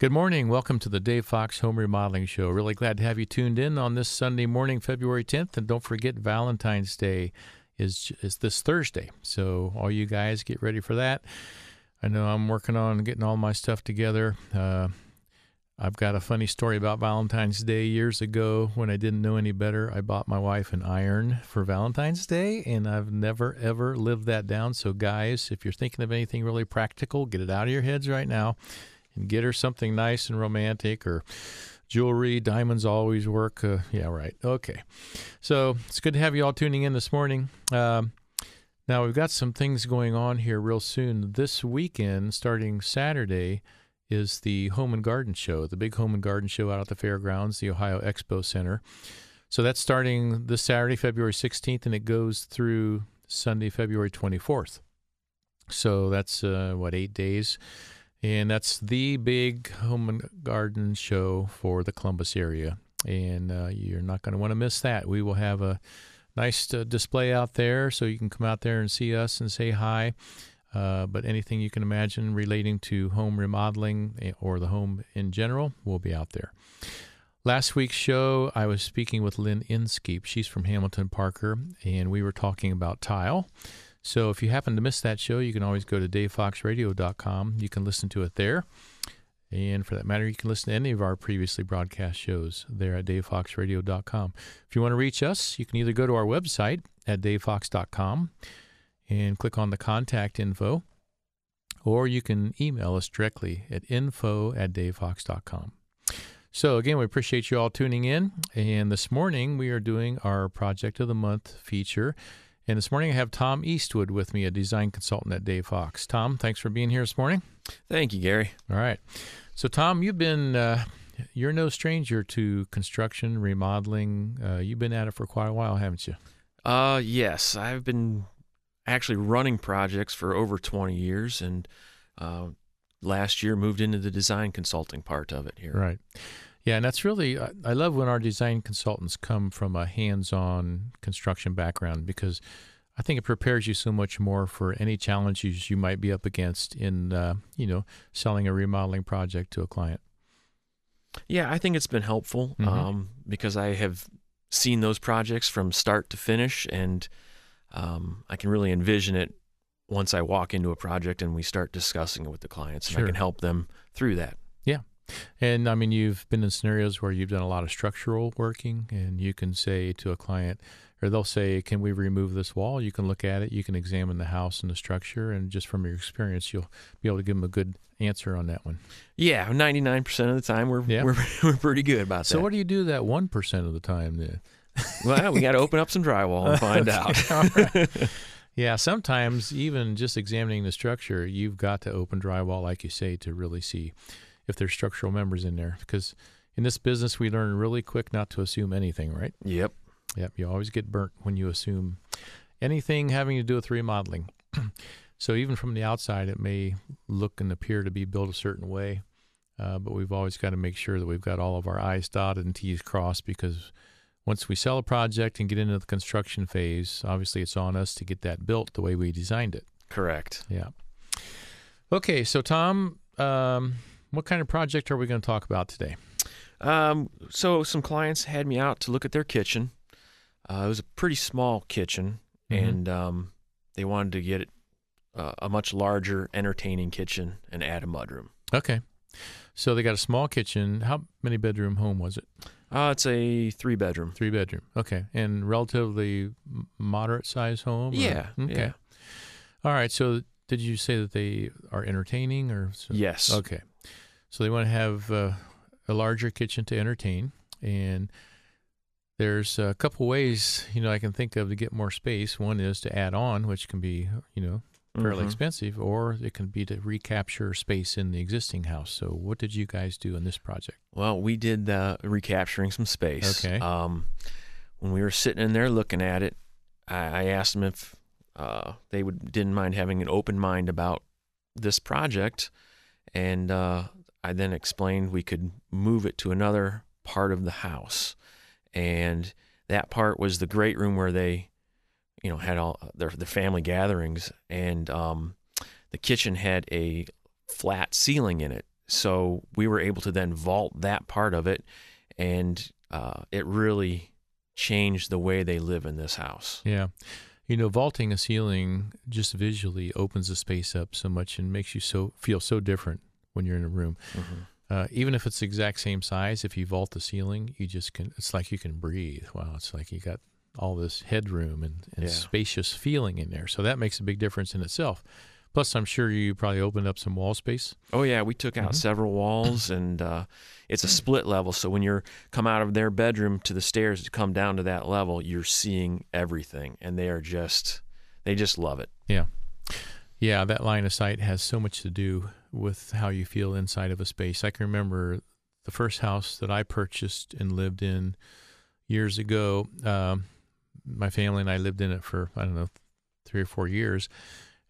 Good morning. Welcome to the Dave Fox Home Remodeling Show. Really glad to have you tuned in on this Sunday morning, February 10th. And don't forget, Valentine's Day is is this Thursday. So all you guys get ready for that. I know I'm working on getting all my stuff together. Uh, I've got a funny story about Valentine's Day. Years ago, when I didn't know any better, I bought my wife an iron for Valentine's Day, and I've never ever lived that down. So, guys, if you're thinking of anything really practical, get it out of your heads right now and get her something nice and romantic or jewelry. Diamonds always work. Uh, yeah, right. Okay. So it's good to have you all tuning in this morning. Um, now, we've got some things going on here real soon. This weekend, starting Saturday, is the Home and Garden Show, the big Home and Garden Show out at the fairgrounds, the Ohio Expo Center. So that's starting this Saturday, February 16th, and it goes through Sunday, February 24th. So that's, uh, what, eight days? And that's the big home and garden show for the Columbus area. And uh, you're not going to want to miss that. We will have a nice uh, display out there so you can come out there and see us and say hi. Uh, but anything you can imagine relating to home remodeling eh, or the home in general will be out there. Last week's show, I was speaking with Lynn Inskeep. She's from Hamilton Parker, and we were talking about tile. So if you happen to miss that show, you can always go to davefoxradio.com. You can listen to it there. And for that matter, you can listen to any of our previously broadcast shows there at davefoxradio.com. If you want to reach us, you can either go to our website at davefox.com and click on the contact info, or you can email us directly at info at davefox.com. So, again, we appreciate you all tuning in. And this morning, we are doing our Project of the Month feature. And this morning I have Tom Eastwood with me, a design consultant at Dave Fox. Tom, thanks for being here this morning. Thank you, Gary. All right. So, Tom, you've been, uh, you're no stranger to construction, remodeling. Uh, you've been at it for quite a while, haven't you? Uh, yes. I've been actually running projects for over 20 years and uh, last year moved into the design consulting part of it here. Right. Yeah, and that's really, I love when our design consultants come from a hands on construction background because I think it prepares you so much more for any challenges you might be up against in, uh, you know, selling a remodeling project to a client. Yeah, I think it's been helpful mm-hmm. um, because I have seen those projects from start to finish, and um, I can really envision it once I walk into a project and we start discussing it with the clients, and I can help them through that. Yeah, and I mean, you've been in scenarios where you've done a lot of structural working, and you can say to a client, or they'll say, Can we remove this wall? You can look at it, you can examine the house and the structure, and just from your experience, you'll be able to give them a good answer on that one. Yeah, 99% of the time, we're, yeah. we're, we're pretty good about so that. So, what do you do that 1% of the time then? well, we got to open up some drywall and find out. Yeah, sometimes even just examining the structure, you've got to open drywall, like you say, to really see if there's structural members in there. Because in this business, we learn really quick not to assume anything, right? Yep. Yep. You always get burnt when you assume anything having to do with remodeling. so even from the outside, it may look and appear to be built a certain way, uh, but we've always got to make sure that we've got all of our I's dotted and T's crossed because once we sell a project and get into the construction phase, obviously it's on us to get that built the way we designed it. Correct. Yeah. Okay, so Tom, um, what kind of project are we going to talk about today? Um, so some clients had me out to look at their kitchen. Uh, it was a pretty small kitchen, mm-hmm. and um, they wanted to get uh, a much larger, entertaining kitchen and add a mudroom. Okay. So they got a small kitchen. How many bedroom home was it? Uh, it's a three bedroom. Three bedroom. Okay. And relatively moderate size home? Or? Yeah. Okay. Yeah. All right. So did you say that they are entertaining or? Yes. Okay. So they want to have uh, a larger kitchen to entertain, and there's a couple ways you know I can think of to get more space. One is to add on, which can be you know fairly mm-hmm. expensive, or it can be to recapture space in the existing house. So, what did you guys do in this project? Well, we did uh, recapturing some space. Okay. Um, when we were sitting in there looking at it, I, I asked them if uh, they would didn't mind having an open mind about this project, and uh, I then explained we could move it to another part of the house. And that part was the great room where they, you know, had all their, their family gatherings. And um, the kitchen had a flat ceiling in it. so we were able to then vault that part of it, and uh, it really changed the way they live in this house. Yeah. You know, vaulting a ceiling just visually opens the space up so much and makes you so feel so different when you're in a room. Uh, even if it's the exact same size, if you vault the ceiling, you just can. It's like you can breathe. Wow, it's like you got all this headroom and, and Yeah. spacious feeling in there. So that makes a big difference in itself. Plus, I'm sure you probably opened up some wall space. Oh yeah, we took out Mhm. several walls, and uh, it's a split level. So when you're come out of their bedroom to the stairs to come down to that level, you're seeing everything, and they are just they just love it. Yeah, yeah, that line of sight has so much to do with how you feel inside of a space. I can remember the first house that I purchased and lived in years ago. Um, my family and I lived in it for, I don't know, three or four years.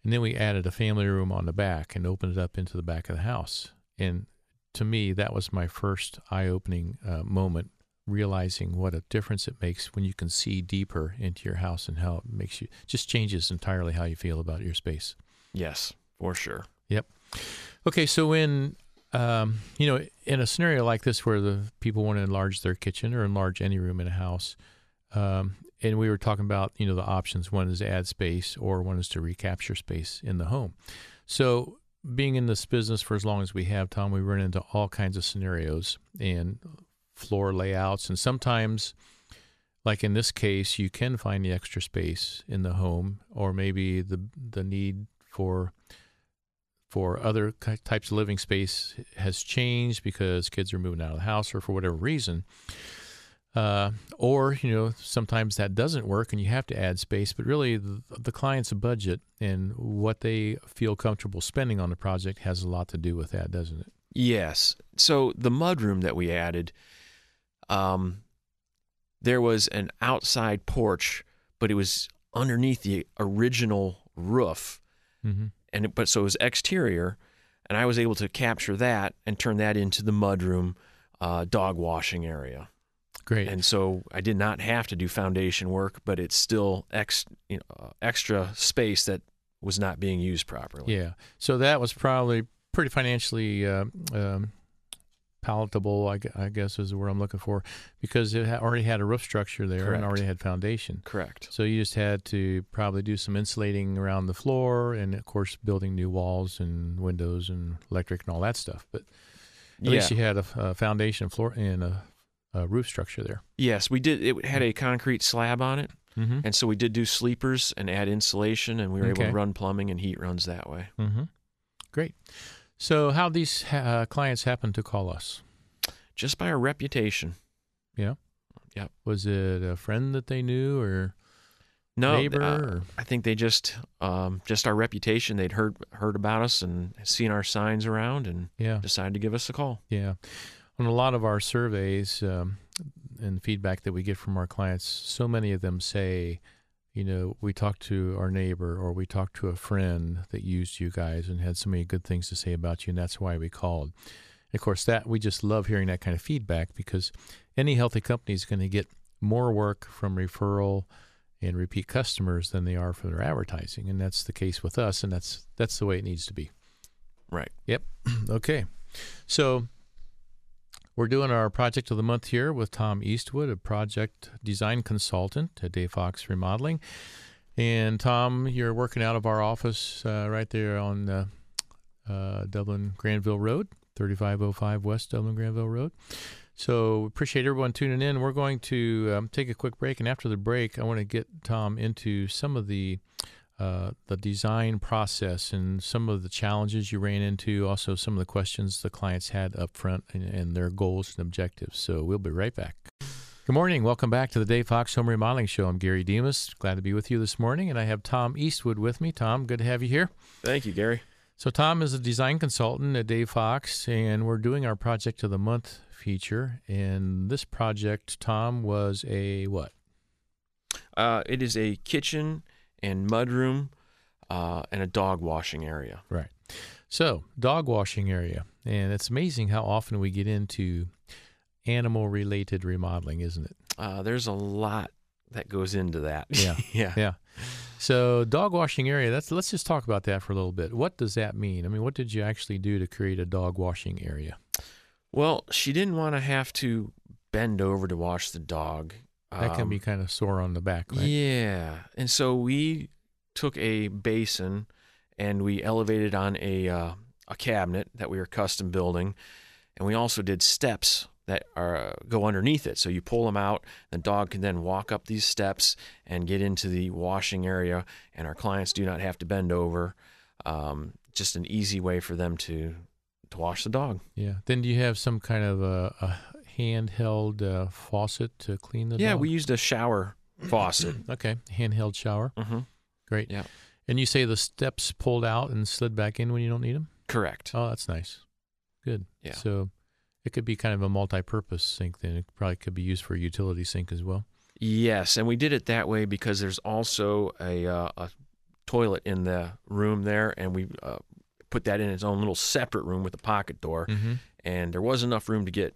And then we added a family room on the back and opened it up into the back of the house. And to me, that was my first eye opening uh, moment, realizing what a difference it makes when you can see deeper into your house and how it makes you just changes entirely how you feel about your space. Yes, for sure. Okay, so in um, you know, in a scenario like this where the people want to enlarge their kitchen or enlarge any room in a house, um, and we were talking about you know the options. One is add space, or one is to recapture space in the home. So, being in this business for as long as we have, Tom, we run into all kinds of scenarios and floor layouts, and sometimes. Like in this case, you can find the extra space in the home, or maybe the the need for for other types of living space has changed because kids are moving out of the house or for whatever reason. Uh, or, you know, sometimes that doesn't work and you have to add space, but really the, the client's budget and what they feel comfortable spending on the project has a lot to do with that, doesn't it? Yes. So the mudroom that we added, um, there was an outside porch, but it was underneath the original roof, Mm-hmm. And but so it was exterior, and I was able to capture that and turn that into the mudroom uh, dog washing area. Great. And so I did not have to do foundation work, but it's still ex, you know, uh, extra space that was not being used properly. Yeah. So that was probably pretty financially uh, um, palatable, I, I guess is the word I'm looking for, because it ha- already had a roof structure there Correct. and already had foundation. Correct. So you just had to probably do some insulating around the floor and, of course, building new walls and windows and electric and all that stuff. But at yeah. least you had a, a foundation floor and a, a roof structure there. Yes, we did. It had a concrete slab on it, Mm-hmm. and so we did do sleepers and add insulation, and we were able to run plumbing and heat runs that way. Mm-hmm. Great. So how these uh, clients happen to call us? Just by our reputation. Yeah. Yep. Was it a friend that they knew or No, neighbor? uh, or? I think they just um, just our reputation. They'd heard heard about us and seen our signs around, and Yeah. decided to give us a call. Yeah. On a lot of our surveys um, and feedback that we get from our clients, so many of them say, you know, we talked to our neighbor or we talked to a friend that used you guys and had so many good things to say about you, and that's why we called. of course, that we just love hearing that kind of feedback because any healthy company is going to get more work from referral and repeat customers than they are from their advertising, and that's the case with us, and that's that's the way it needs to be. Right. Yep. okay. So we're doing our project of the month here with Tom Eastwood, a project design consultant at Dave Fox Remodeling. And Tom, you're working out of our office uh, right there on uh, uh, Dublin Granville Road, 3505 West Dublin Granville Road. So appreciate everyone tuning in. We're going to um, take a quick break, and after the break, I want to get Tom into some of the uh, the design process and some of the challenges you ran into, also some of the questions the clients had up front and, and their goals and objectives. So we'll be right back. Good morning. Welcome back to the Dave Fox Home Remodeling Show. I'm Gary Demas. Glad to be with you this morning, and I have Tom Eastwood with me. Tom, good to have you here. Thank you, Gary. So Tom is a design consultant at Dave Fox, and we're doing our project of the month feature. And this project, Tom, was a what? Uh, it is a kitchen and mudroom uh, and a dog washing area. Right. So, dog washing area. And it's amazing how often we get into animal related remodeling, isn't it? Uh, there's a lot that goes into that. Yeah. yeah. Yeah. So dog washing area. That's let's just talk about that for a little bit. What does that mean? I mean, what did you actually do to create a dog washing area? Well, she didn't want to have to bend over to wash the dog. That can Um, be kind of sore on the back, right? Yeah. And so we took a basin and we elevated on a uh, a cabinet that we were custom building, and we also did steps that are go underneath it. So you pull them out, the dog can then walk up these steps and get into the washing area, and our clients do not have to bend over. Um, just an easy way for them to to wash the dog. Yeah. Then do you have some kind of a, a handheld uh, faucet to clean the yeah, dog? we used a shower faucet. Okay, handheld shower. hmm Great. Yeah. And you say the steps pulled out and slid back in when you don't need them? Correct. Oh, that's nice. Good. Yeah. So it could be kind of a multi-purpose sink. Then it probably could be used for a utility sink as well. Yes, and we did it that way because there's also a, uh, a toilet in the room there, and we uh, put that in its own little separate room with a pocket door. Mm-hmm. And there was enough room to get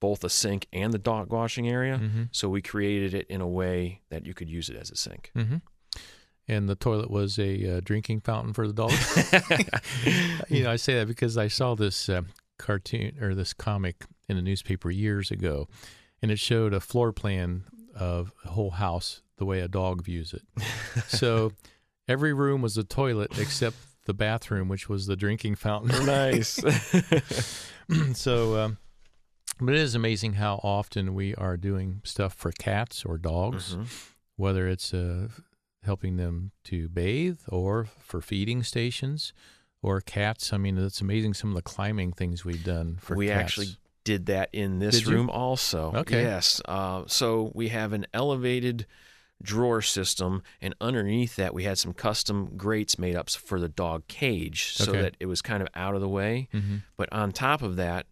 both a sink and the dog washing area, Mm-hmm. so we created it in a way that you could use it as a sink. Mm-hmm. And the toilet was a uh, drinking fountain for the dog. you know, I say that because I saw this uh, cartoon or this comic in a newspaper years ago, and it showed a floor plan of a whole house the way a dog views it. So every room was a toilet except the bathroom, which was the drinking fountain. nice. so, um, but it is amazing how often we are doing stuff for cats or dogs, Mhm. whether it's uh, helping them to bathe or for feeding stations or cats. I mean, it's amazing some of the climbing things we've done for cats. we cats. actually did that in this room also. Okay. Yes. Uh, so we have an elevated drawer system, and underneath that we had some custom grates made up for the dog cage, so Okay. that it was kind of out of the way. Mhm. But on top of that,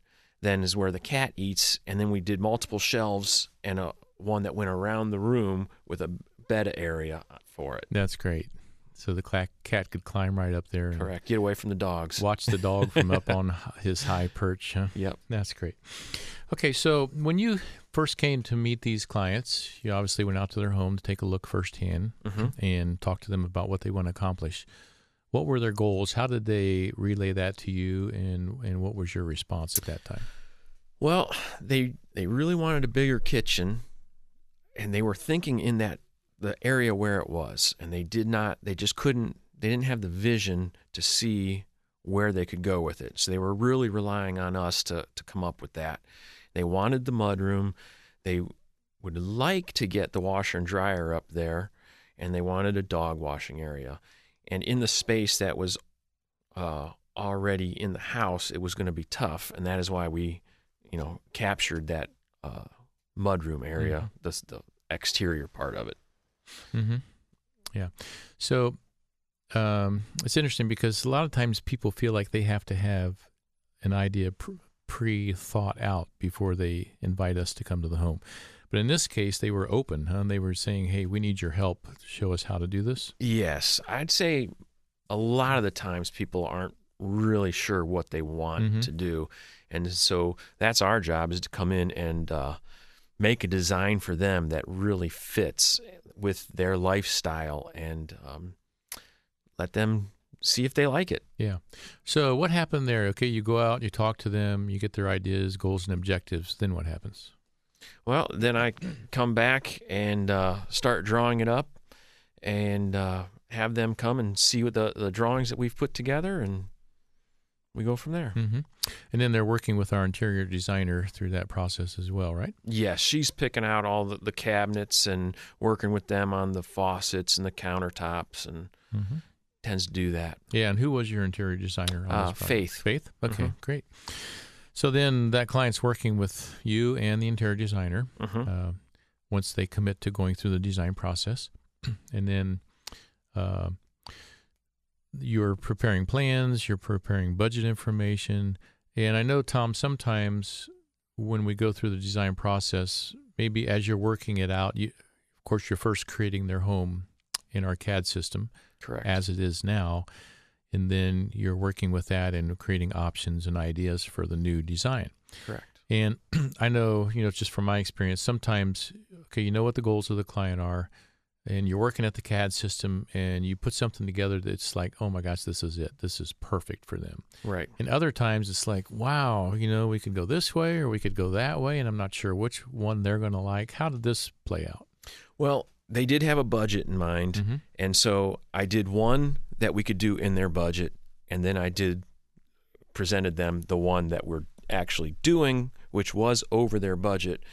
then is where the cat eats, and then we did multiple shelves and a one that went around the room with a bed area for it. That's great. So the cat could climb right up there and Correct. Get away from the dogs. watch the dog from up on his high perch. Huh? Yep. That's great. Okay, so when you first came to meet these clients, you obviously went out to their home to take a look firsthand hmm and talk to them about what they want to accomplish. What were their goals? How did they relay that to you, and and what was your response at that time? Well, they they really wanted a bigger kitchen, and they were thinking in that the area where it was, and they did not. They just couldn't. They didn't have the vision to see where they could go with it. So they were really relying on us to to come up with that. They wanted the mudroom. They would like to get the washer and dryer up there, and they wanted a dog washing area. And in the space that was uh, already in the house, it was going to be tough, and that is why we you know, captured that uh, mudroom area, the, the exterior part of it. Mm-hmm. Yeah. So um, it's interesting because a lot of times people feel like they have to have an idea pre thought out before they invite us to come to the home. But in this case, they were open. Huh? They were saying, "Hey, we need your help. Show us how to do this." Yes, I'd say a lot of the times people aren't really sure what they want Mhm. to do, and so that's our job is to come in and uh, make a design for them that really fits with their lifestyle and um, let them see if they like it. Yeah. So what happened there? Okay, you go out, you talk to them, you get their ideas, goals, and objectives. Then what happens? Well, then I come back and uh, start drawing it up and uh, have them come and see what the, the drawings that we've put together, and we go from there. hmm And then they're working with our interior designer through that process as well, right? Yes, she's picking out all the, the cabinets and working with them on the faucets and the countertops and Mm-hmm. tends to do that. Yeah, and who was your interior designer? On Uh, this? Faith. Faith. Okay, Mhm. great. So then that client's working with you and the interior designer hmm uh, once they commit to going through the design process, and then uh, you're preparing plans, you're preparing budget information, and I know Tom. Sometimes when we go through the design process, maybe as you're working it out, you, of course, you're first creating their home in our CAD system Correct. as it is now. And then you're working with that and creating options and ideas for the new design. Correct. And I know, you know, just from my experience, sometimes, okay, you know what the goals of the client are, and you're working at the CAD system and you put something together that's like, oh my gosh, this is it. This is perfect for them. Right. And other times it's like, wow, you know, we could go this way or we could go that way, and I'm not sure which one they're going to like. How did this play out? Well, they did have a budget in mind, Mhm. and so I did one that we could do in their budget, and then I did presented them the one that we're actually doing, which was over their budget,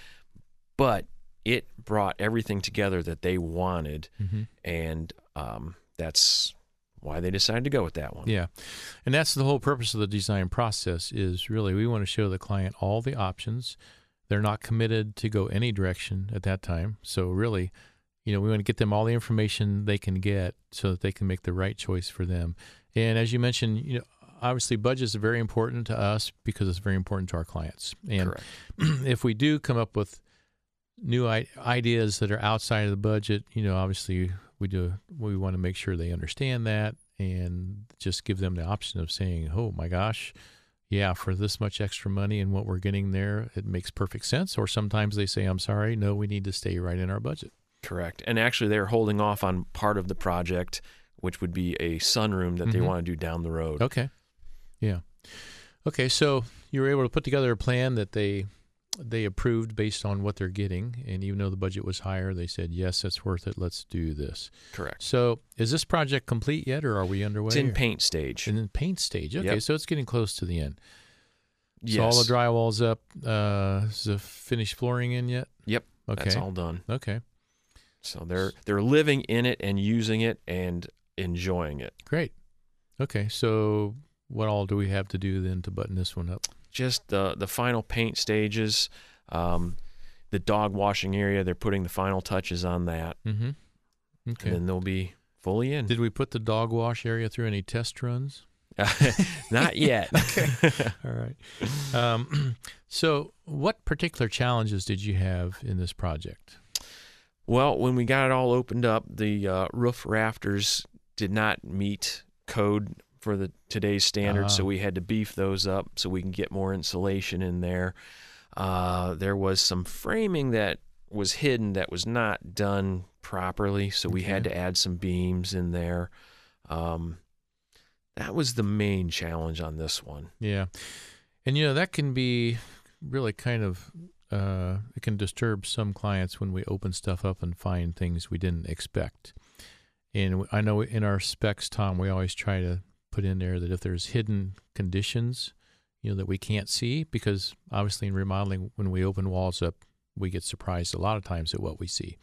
but it brought everything together that they wanted, Mm-hmm. and um, that's why they decided to go with that one. Yeah. And that's the whole purpose of the design process is really we want to show the client all the options. They're not committed to go any direction at that time. So really, you know, we want to get them all the information they can get so that they can make the right choice for them. And as you mentioned, you know, obviously budget is very important to us because it's very important to our clients. And Correct. if we do come up with new ideas that are outside of the budget, you know, obviously we do we want to make sure they understand that and just give them the option of saying, "Oh my gosh, yeah, for this much extra money and what we're getting there, it makes perfect sense." Or sometimes they say, "I'm sorry, no, we need to stay right in our budget." Correct. And actually, they're holding off on part of the project, which would be a sunroom that they Mhm. want to do down the road. Okay. Yeah. Okay, so you were able to put together a plan that they they approved based on what they're getting, and even though the budget was higher, they said, "Yes, that's worth it. Let's do this." Correct. So, is this project complete yet, or are we underway? It's in or- paint stage. In the paint stage. Okay, Yep. so it's getting close to the end. yes. So all the drywall's up. Uh, is the finished flooring in yet? Yep. Okay. That's all done. Okay. So they're they're living in it and using it and enjoying it. Great. Okay. So what all do we have to do then to button this one up? Just the the final paint stages, um, the dog washing area. They're putting the final touches on that, Mm-hmm. Okay. and then they'll be fully in. Did we put the dog wash area through any test runs? Not yet. All right. Um, so, what particular challenges did you have in this project? Well, when we got it all opened up, the uh, roof rafters did not meet code for the today's standards, so Ah. we had to beef those up so we can get more insulation in there. Uh, there was some framing that was hidden that was not done properly, so we had to add some beams in there. Um, that was the main challenge on this one. Yeah. And, you know, that can be really kind of, uh, it can disturb some clients when we open stuff up and find things we didn't expect. And I know in our specs, Tom, we always try to put in there that if there's hidden conditions, you know, that we can't see, because obviously in remodeling, when we open walls up, we get surprised a lot of times at what we see.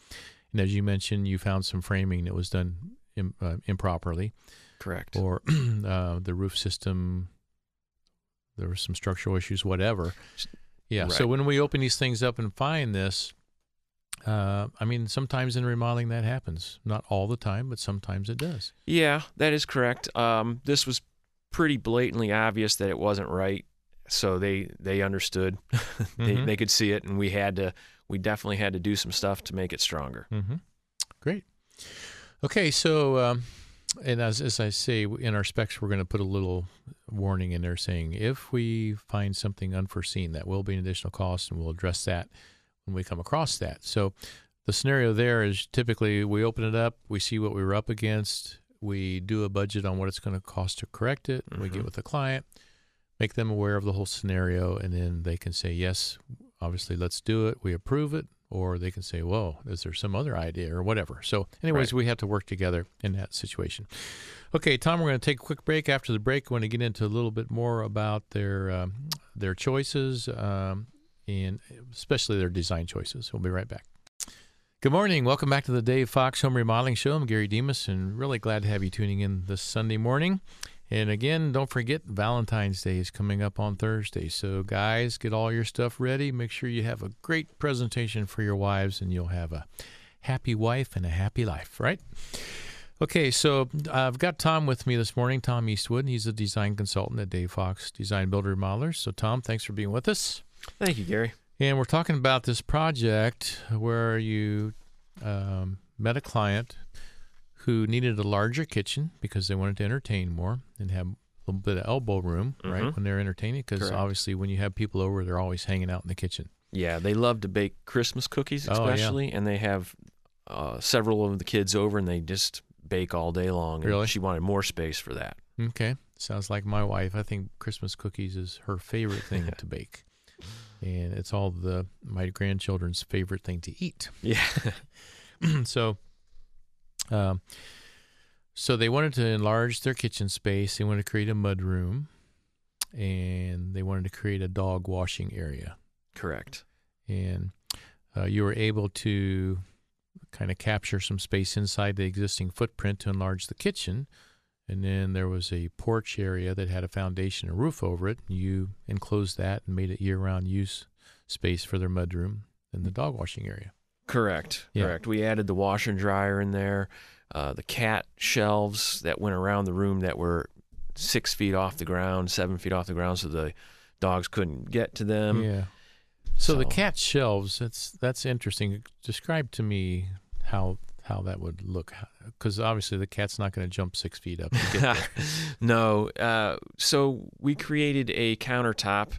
And as you mentioned, you found some framing that was done Im- uh, improperly Correct. or uh, the roof system. There were some structural issues, whatever. Yeah. So when we open these things up and find this, uh, I mean, sometimes in remodeling that happens. Not all the time, but sometimes it does. Yeah, that is correct. Um, this was pretty blatantly obvious that it wasn't right, so they they understood. they Mhm. they could see it, and we had to. We definitely had to do some stuff to make it stronger. Mm-hmm. Great. Okay, so um, and as as I say in our specs, we're going to put a little warning in there saying if we find something unforeseen, that will be an additional cost, and we'll address that when we come across that. So the scenario there is typically we open it up, we see what we were up against, we do a budget on what it's going to cost to correct it, we get Mhm. with the client, make them aware of the whole scenario, and then they can say yes, obviously let's do it, we approve it, or they can say, whoa, is there some other idea or whatever. So, anyways, Right. we have to work together in that situation. Okay, Tom, we're going to take a quick break. After the break, we're going to get into a little bit more about their um, their choices um, and especially their design choices. We'll be right back. Good morning. Welcome back to the Dave Fox Home Remodeling Show. I'm Gary Demas and really glad to have you tuning in this Sunday morning. And again, don't forget Valentine's Day is coming up on Thursday. So, guys, get all your stuff ready. Make sure you have a great presentation for your wives, and you'll have a happy wife and a happy life, right? Okay, so I've got Tom with me this morning, Tom Eastwood. He's a design consultant at Dave Fox Design Builder Remodelers. So, Tom, thanks for being with us. Thank you, Gary. And we're talking about this project where you um, met a client who needed a larger kitchen because they wanted to entertain more and have a little bit of elbow room, right, Mhm. when they're entertaining. Because obviously, when you have people over, they're always hanging out in the kitchen. Yeah, they love to bake Christmas cookies, Oh, yeah. especially, and they have uh, several of the kids over, and they just bake all day long. and Really? She wanted more space for that. Okay, sounds like my wife. I think Christmas cookies is her favorite thing to bake, and it's all the my grandchildren's favorite thing to eat. Yeah. so, um, so they wanted to enlarge their kitchen space. They wanted to create a mud room, and they wanted to create a dog washing area. Correct. And uh, you were able to kind of capture some space inside the existing footprint to enlarge the kitchen. And then there was a porch area that had a foundation and roof over it. You enclosed that and made it year-round use space for their mudroom and the dog washing area. Correct. Yeah. Correct. We added the washer and dryer in there, uh, the cat shelves that went around the room that were six feet off the ground, seven feet off the ground, so the dogs couldn't get to them. yeah. So, the cat shelves, that's that's interesting. Describe to me how how that would look, because obviously the cat's not going to jump six feet up. No. Uh, so we created a countertop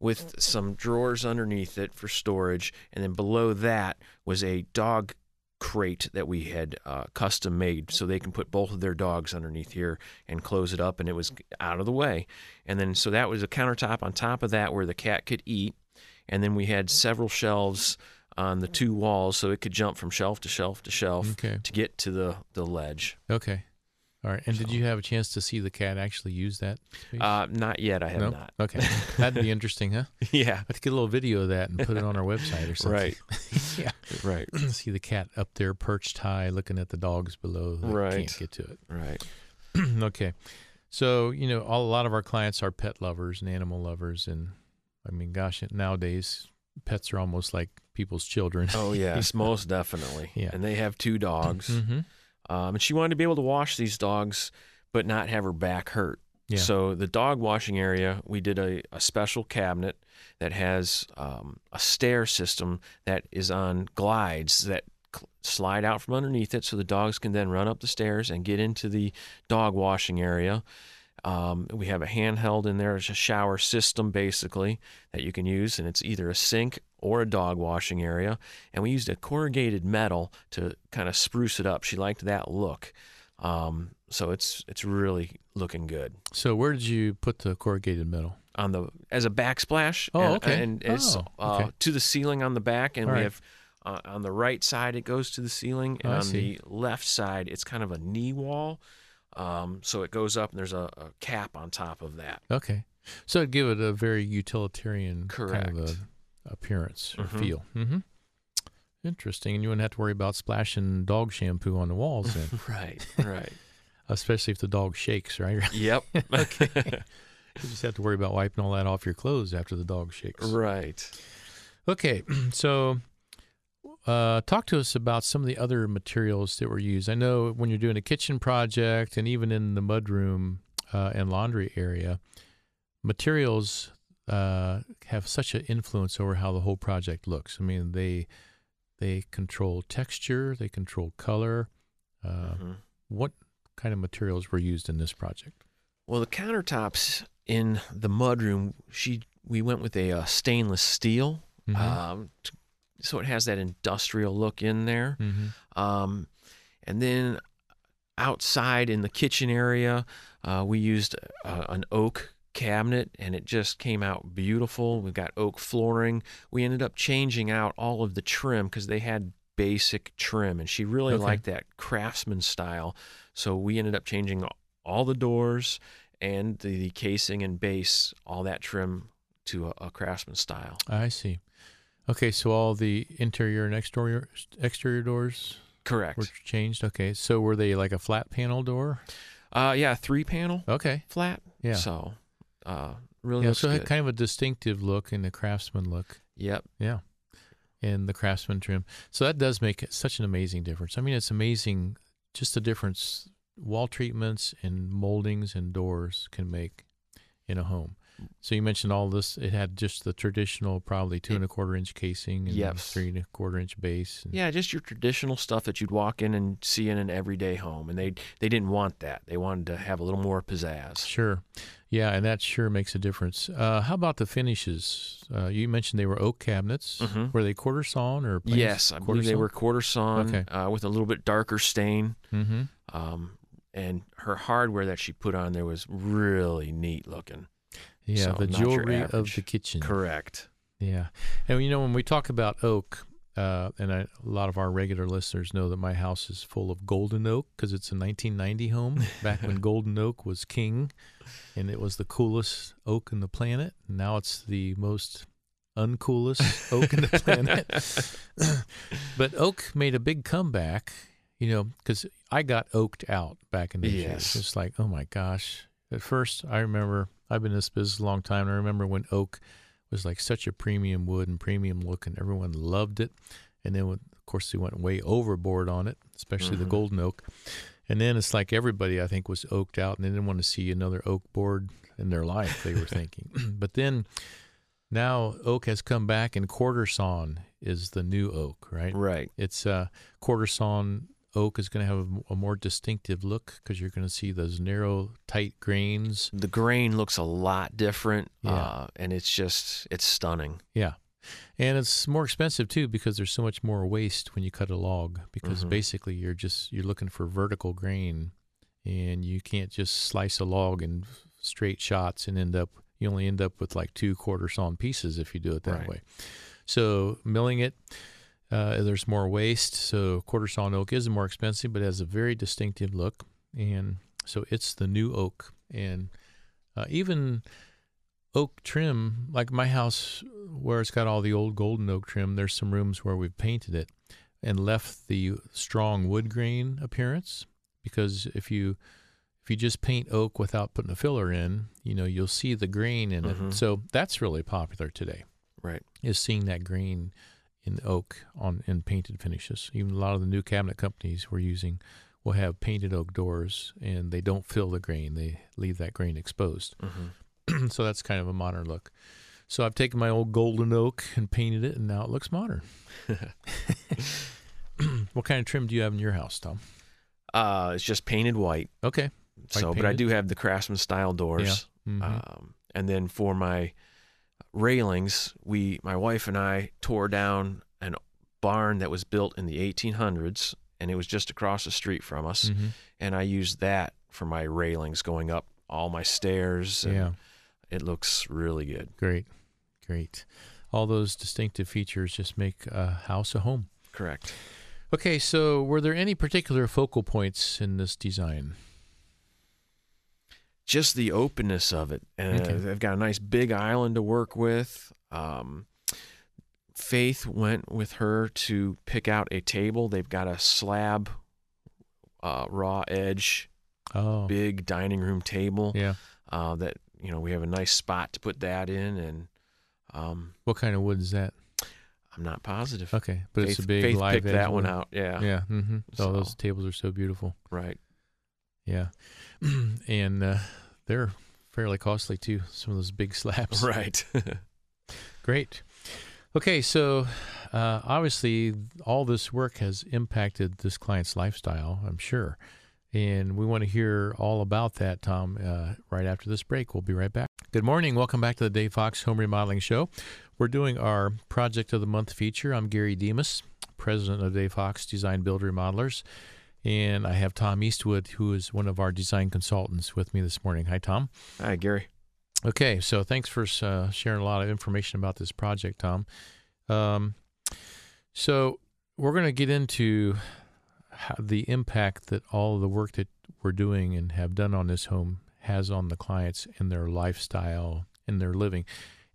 with some drawers underneath it for storage, and then below that was a dog crate that we had uh, custom made so they can put both of their dogs underneath here and close it up and it was out of the way and then so that was a countertop on top of that where the cat could eat and then we had several shelves on the two walls so it could jump from shelf to shelf to shelf Okay. to get to the the ledge Okay. All right. And did you have a chance to see the cat actually use that? Uh, not yet i have no. not Okay. That'd be interesting, huh? yeah Let's get a little video of that and put it on our website or something. Right. yeah. right see the cat up there perched high, looking at the dogs below. That Right. Can't get to it. right okay. So you know, all, a lot of our clients are pet lovers and animal lovers, and I mean, gosh, nowadays pets are almost like people's children. oh yes most definitely Yeah. and they have two dogs hmm um, and she wanted to be able to wash these dogs but not have her back hurt Yeah. So the dog washing area, we did a, a special cabinet that has um, a stair system that is on glides that cl- slide out from underneath it, so the dogs can then run up the stairs and get into the dog washing area. Um, we have a handheld in there. It's a shower system basically that you can use, and it's either a sink or a dog washing area. And we used a corrugated metal to kind of spruce it up. She liked that look. Um, so it's it's really looking good So where did you put the corrugated metal? on the as a backsplash. Oh, and, okay. And it's Oh, uh, okay. to the ceiling on the back, and All we right. have uh, on the right side it goes to the ceiling, and Oh, on the left side it's kind of a knee wall. Um, so it goes up, and there's a, a cap on top of that. Okay. So it'd give it a very utilitarian kind of Appearance or Mhm. feel. Mm-hmm. Interesting. And you wouldn't have to worry about splashing dog shampoo on the walls then, right, right. especially if the dog shakes, right? yep. Okay. You just have to worry about wiping all that off your clothes after the dog shakes. right. Okay, so uh, talk to us about some of the other materials that were used. I know when you're doing a kitchen project and even in the mudroom uh, and laundry area, materials uh, have such an influence over how the whole project looks. I mean, they they control texture, they control color. Uh, Mhm. What kind of materials were used in this project? Well, the countertops in the mudroom, she we went with a uh, stainless steel, Mhm. um, t- so it has that industrial look in there. Mhm. Um, and then outside in the kitchen area, uh, we used uh, an oak cabinet and it just came out beautiful. We've got oak flooring. We ended up changing out all of the trim because they had basic trim and she really Okay. liked that craftsman style. So we ended up changing all the doors and the, the casing and base, all that trim to a, a craftsman style. I see. Okay, so all the interior and exterior exterior doors Correct. were changed. Okay, so were they like a flat panel door? Uh, yeah, three panel Okay, flat. yeah, So, uh, really yeah. So good. kind of a distinctive look and a craftsman look. Yep. Yeah, and the craftsman trim. So that does make such an amazing difference. I mean, it's amazing just the difference wall treatments and moldings and doors can make in a home. So you mentioned all this. It had just the traditional, probably two and a quarter inch casing and Yes. three and a quarter inch base. and- Yeah, just your traditional stuff that you'd walk in and see in an everyday home, and they they didn't want that. They wanted to have a little more pizzazz. Sure. Yeah, and that sure makes a difference. Uh, how about the finishes? Uh, you mentioned they were oak cabinets. Mhm. Were they quarter sawn or plain Yes, I believe they were quarter sawn Okay. uh, with a little bit darker stain. Mm-hmm. Um, and her hardware that she put on there was really neat looking. Yeah, So, the jewelry of the kitchen. Correct. Yeah, and you know when we talk about oak, uh, and I, a lot of our regular listeners know that my house is full of golden oak because it's a 1990 home. Back when golden oak was king, and it was the coolest oak in the planet. Now it's the most uncoolest oak in the planet. but oak made a big comeback, you know, because I got oaked out back in the Yes. It's like, oh my gosh. At first, I remember I've been in this business a long time, and I remember when oak was like such a premium wood and premium look, and everyone loved it. And then, of course, they went way overboard on it, especially the Mhm. golden oak. And then it's like everybody, I think, was oaked out, and they didn't want to see another oak board in their life. They were thinking, but then now oak has come back, and quarter sawn is the new oak, right? Right. It's uh, quarter sawn oak is going to have a, more distinctive look because you're going to see those narrow, tight grains. The grain looks a lot different, Yeah. uh, and it's just it's stunning. Yeah. And it's more expensive too because there's so much more waste when you cut a log because Mhm. basically you're just you're looking for vertical grain and you can't just slice a log in straight shots and end up you only end up with like two quarter sawn pieces if you do it that Right. way. So milling it uh, there's more waste. So quarter sawn oak is more expensive, but has a very distinctive look, and so it's the new oak. And uh, even oak trim, like my house, where it's got all the old golden oak trim, there's some rooms where we've painted it and left the strong wood grain appearance. Because if you if you just paint oak without putting a filler in, you know you'll see the grain in Mhm. it. So that's really popular today Right. is seeing that grain in oak on in painted finishes. Even a lot of the new cabinet companies we're using will have painted oak doors, and they don't fill the grain; they leave that grain exposed. hmm so that's kind of a modern look. So I've taken my old golden oak and painted it, and now it looks modern. what kind of trim do you have in your house, Tom? Uh, it's just painted white. Okay. so, but I do have the craftsman style doors. Mhm. Um, and then for my railings, we, my wife and I, tore down an barn that was built in the 1800s, and it was just across the street from us. Mhm. And I used that for my railings going up all my stairs. And Yeah. it looks really good. Great. Great. All those distinctive features just make a house a home. Correct. Okay, so were there any particular focal points in this design? Just the openness of it. And Okay. They've got a nice big island to work with. Um, Faith went with her to pick out a table. They've got a slab, uh, raw edge, Oh, big dining room table. yeah. Uh, that you know we have a nice spot to put that in, and um, What kind of wood is that? I'm not positive. Okay, but it's a big Faith live picked edge that one wood. out. Yeah. Yeah. Mm-hmm. Oh, those tables are so beautiful. Right. Yeah, and uh, they're fairly costly too. Some of those big slabs. Right. Great. Okay, so uh, obviously all this work has impacted this client's lifestyle, I'm sure. And we want to hear all about that, Tom, uh, right after this break. We'll be right back. Good morning. Welcome back to the Dave Fox Home Remodeling Show. We're doing our Project of the Month feature. I'm Gary Demas, president of Dave Fox Design Build Remodelers. And I have Tom Eastwood, who is one of our design consultants, with me this morning. Hi, Tom. Hi, Gary. Okay, so thanks for uh, sharing a lot of information about this project, Tom. Um, so we're going to get into how the impact that all of the work that we're doing and have done on this home has on the clients and their lifestyle and their living.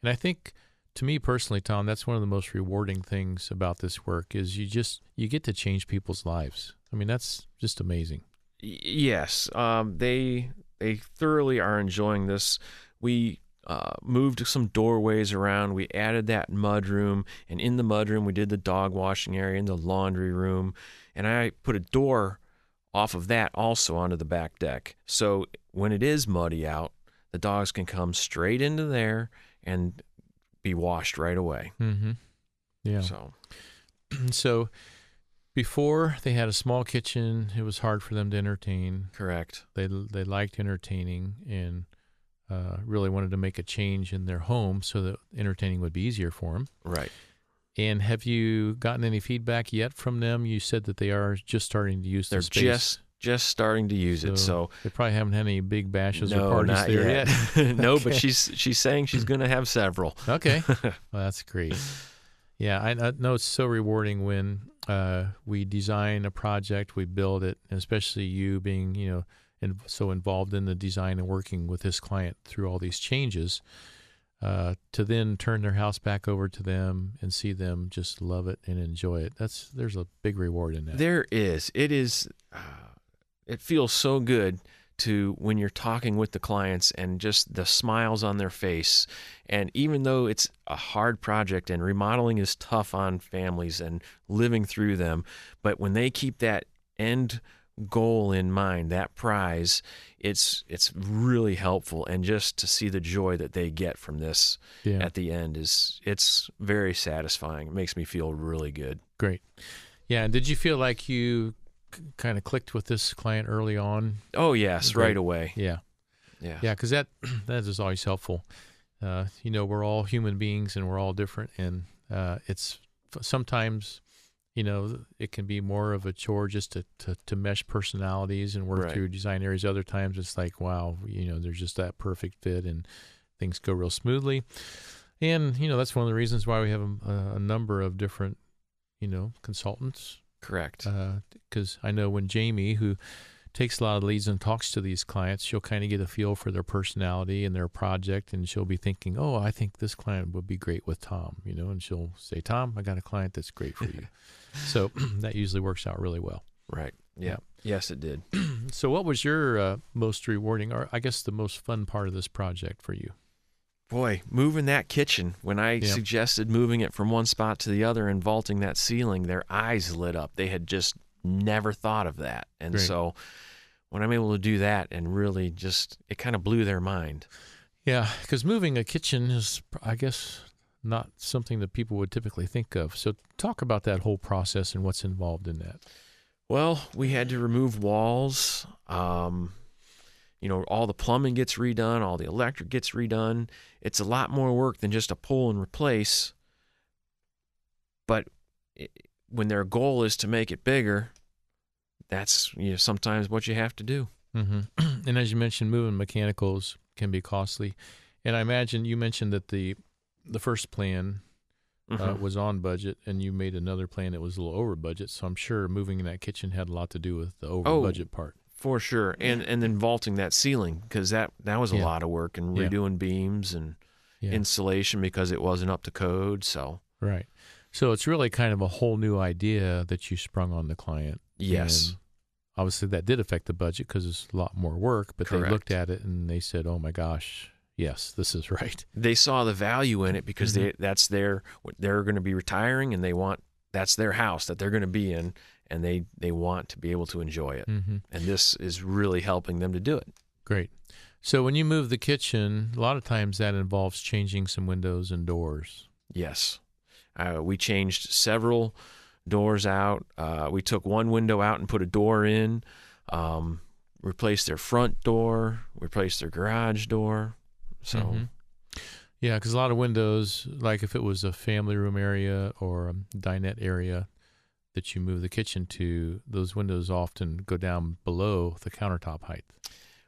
And I think, to me personally, Tom, that's one of the most rewarding things about this work is you just you get to change people's lives. I mean, that's just amazing. Yes, um, they they thoroughly are enjoying this. We uh, moved some doorways around. We added that mud room, and in the mud room, we did the dog washing area and the laundry room, and I put a door off of that also onto the back deck. So when it is muddy out, the dogs can come straight into there and be washed right away. Mm-hmm. Yeah. So so before they had a small kitchen, it was hard for them to entertain. correct. They they liked entertaining and uh, really wanted to make a change in their home so that entertaining would be easier for them. Right. And have you gotten any feedback yet from them? You said that they are just starting to use They're the space. just just starting to use it. So they probably haven't had any big bashes or parties there yet. yet. no, but she's she's saying she's going to have several. Okay, well, that's great. Yeah, I, know it's so rewarding when uh, we design a project, we build it, especially you being, you know, so involved in the design and working with this client through all these changes. Uh, to then turn their house back over to them and see them just love it and enjoy it. That's there's a big reward in that. There is. It is. Uh, it feels so good to when you're talking with the clients and just the smiles on their face. And even though it's a hard project and remodeling is tough on families and living through them, but when they keep that end goal in mind, that prize, it's it's really helpful. And just to see the joy that they get from this yeah, at the end is it's very satisfying. It makes me feel really good. great. Yeah, and did you feel like you kind of clicked with this client early on? Oh yes, Great. right away. Yeah. Yeah. Yeah, because that that is always helpful. Uh, you know, we're all human beings and we're all different, and uh, it's sometimes, you know, it can be more of a chore just to to, to mesh personalities and work Right. through design areas. Other times, it's like, wow, you know, there's just that perfect fit and things go real smoothly. And you know, that's one of the reasons why we have a, a number of different, you know, consultants Correct. because I know when Jamie, who takes a lot of leads and talks to these clients, she'll kind of get a feel for their personality and their project, and she'll be thinking, "Oh, I think this client would be great with Tom," you know, and she'll say, "Tom, I got a client that's great for you." so that usually works out really well. right. Yeah. Yes, it did. So, what was your uh, most rewarding, or I guess the most fun part of this project for you? Boy, moving that kitchen, when I Yeah. suggested moving it from one spot to the other and vaulting that ceiling, their eyes lit up. They had just never thought of that. And Great. so when I'm able to do that and really just, it kind of blew their mind. Yeah, because moving a kitchen is, I guess, not something that people would typically think of. So, talk about that whole process and what's involved in that. Well, we had to remove walls. Um, you know, all the plumbing gets redone, all the electric gets redone. It's a lot more work than just a pull and replace. But i when their goal is to make it bigger, that's you know sometimes what you have to do. hmm and as you mentioned, moving mechanicals can be costly. And I imagine you mentioned that the the first plan uh, Mhm. was on budget, and you made another plan that was a little over budget. So I'm sure moving in that kitchen had a lot to do with the over Oh. budget part. For sure, and and then vaulting that ceiling because that that was a Yeah. lot of work and Yeah. redoing beams and Yeah. insulation because it wasn't up to code. So right. So it's really kind of a whole new idea that you sprung on the client. yes, And obviously, that did affect the budget because it's a lot more work. But they looked at it and they said, "Oh my gosh, yes, this is right." they saw the value in it because Mhm. they that's their they're going to be retiring and they want that's their house that they're going to be in and they they want to be able to enjoy it hmm and this is really helping them to do it Great. So when you move the kitchen, a lot of times that involves changing some windows and doors. yes uh, we changed several doors out uh, we took one window out and put a door in um, replaced their front door replaced their garage door so Mhm. Yeah, because a lot of windows, like if it was a family room area or a dinette area that you move the kitchen to, those windows often go down below the countertop height.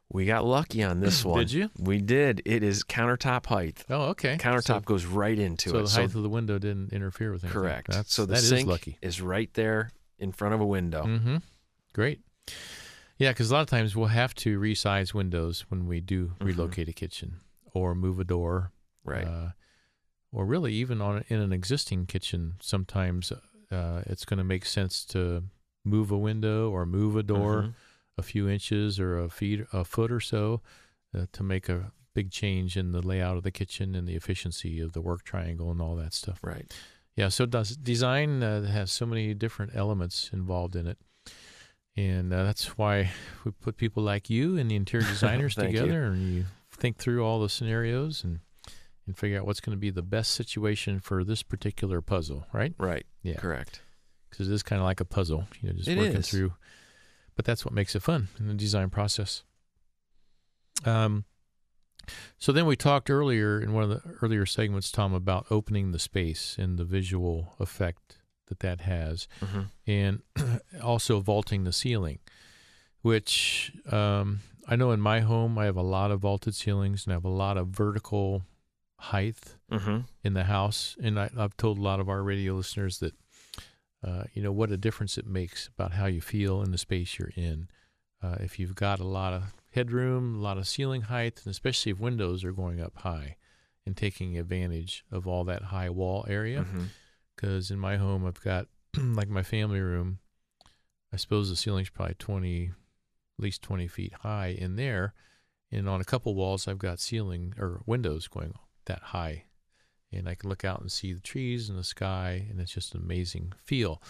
we got lucky on this one Did you? we did it is countertop height Oh, okay. countertop goes right into So, so it the height of the window didn't interfere with anything. Correct. That's, so the that is sink lucky. is right there in front of a window. Mm-hmm. Great. Yeah, because a lot of times we'll have to resize windows when we do Mhm. relocate a kitchen or move a door Right. Uh, or really, even on in an existing kitchen, sometimes uh, it's going to make sense to move a window or move a door Mhm. a few inches or a feet, a foot or so, uh, to make a big change in the layout of the kitchen and the efficiency of the work triangle and all that stuff. Right. Yeah, so does design uh, has so many different elements involved in it, and uh, that's why we put people like you and the interior designers Thank you. together, and you think through all the scenarios and and figure out what's going to be the best situation for this particular puzzle, right? Right. Yeah. Correct. Because it is kind of like a puzzle, you know, just It working is. through. But that's what makes it fun in the design process. Um, so then we talked earlier in one of the earlier segments, Tom, about opening the space and the visual effect that that has, hmm and also vaulting the ceiling, which um, I know in my home I have a lot of vaulted ceilings and I have a lot of vertical height hmm in the house. And I, I've told a lot of our radio listeners that, uh, you know, what a difference it makes about how you feel in the space you're in. Uh, if you've got a lot of headroom, a lot of ceiling height, and especially if windows are going up high and taking advantage of all that high wall area. Because in my home, I've got like my family room. I suppose the ceiling's probably 20, at least 20 feet high in there. And on a couple walls, I've got ceiling or windows going that high. And I can look out and see the trees and the sky, and it's just an amazing feel.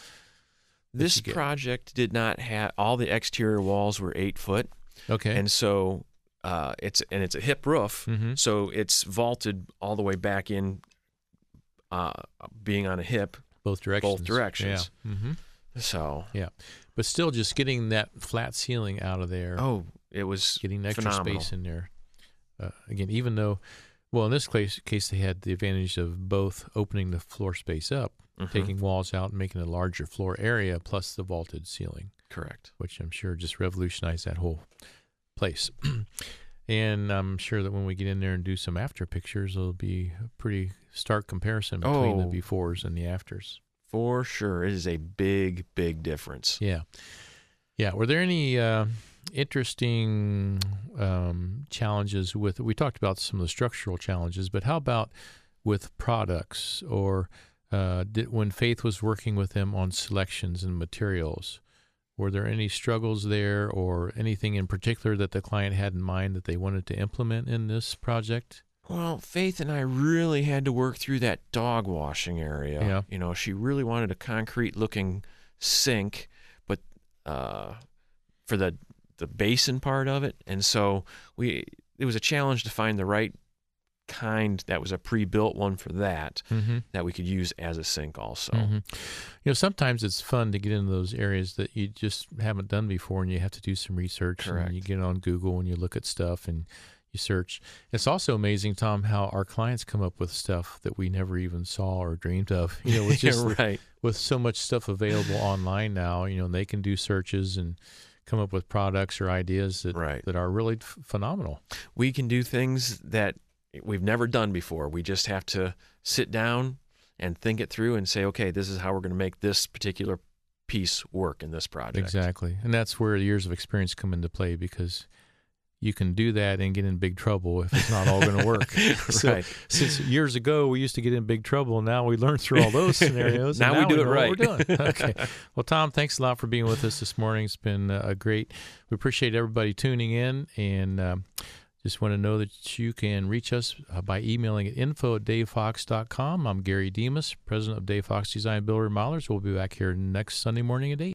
This project did not have all the exterior walls were eight foot, Okay. and so uh, it's and it's a hip roof, mm-hmm. so it's vaulted all the way back in, uh, being on a hip. both directions. Both directions. Yeah. Mm-hmm. So yeah, But still, just getting that flat ceiling out of there. oh, it was getting extra phenomenal. space in there. Uh, again, even though, well, in this case, case they had the advantage of both opening the floor space up, Mhm. taking walls out, and making a larger floor area, plus the vaulted ceiling, correct. which I'm sure just revolutionized that whole place. and I'm sure that when we get in there and do some after pictures, it'll be a pretty stark comparison between Oh. the befores and the afters. For sure, it is a big, big difference. Yeah. Yeah. Were there any uh, interesting um, challenges with? We talked about some of the structural challenges, but how about with products or uh, did, when Faith was working with them on selections and materials? Were there any struggles there or anything in particular that the client had in mind that they wanted to implement in this project? Well, Faith and I really had to work through that dog washing area. Yeah. You know, she really wanted a concrete looking sink, but uh, for the the basin part of it, and so we it was a challenge to find the right kind that was a pre-built one for that Mm-hmm. that we could use as a sink also. hmm You know, sometimes it's fun to get into those areas that you just haven't done before, and you have to do some research. Correct. And you get on Google and you look at stuff and you search. It's also amazing, Tom, how our clients come up with stuff that we never even saw or dreamed of. You know, with just right. with so much stuff available online now, you know, they can do searches and come up with products or ideas that Right. that are really f- phenomenal. we can do things that we've never done before. We just have to sit down and think it through and say, okay, this is how we're going to make this particular piece work in this project. Exactly. And that's where years of experience come into play because you can do that and get in big trouble if it's not all going to work. So, right. Since years ago we used to get in big trouble, now we learn through all those scenarios. and Now we do it know what we're right. doing. okay. Well, Tom, thanks a lot for being with us this morning. It's been uh, a great. We appreciate everybody tuning in, and um, just want to know that you can reach us uh, by emailing at info at davefox.com. I'm Gary Demas, president of Dave Fox Design Builder Remodelers. We'll be back here next Sunday morning at 8.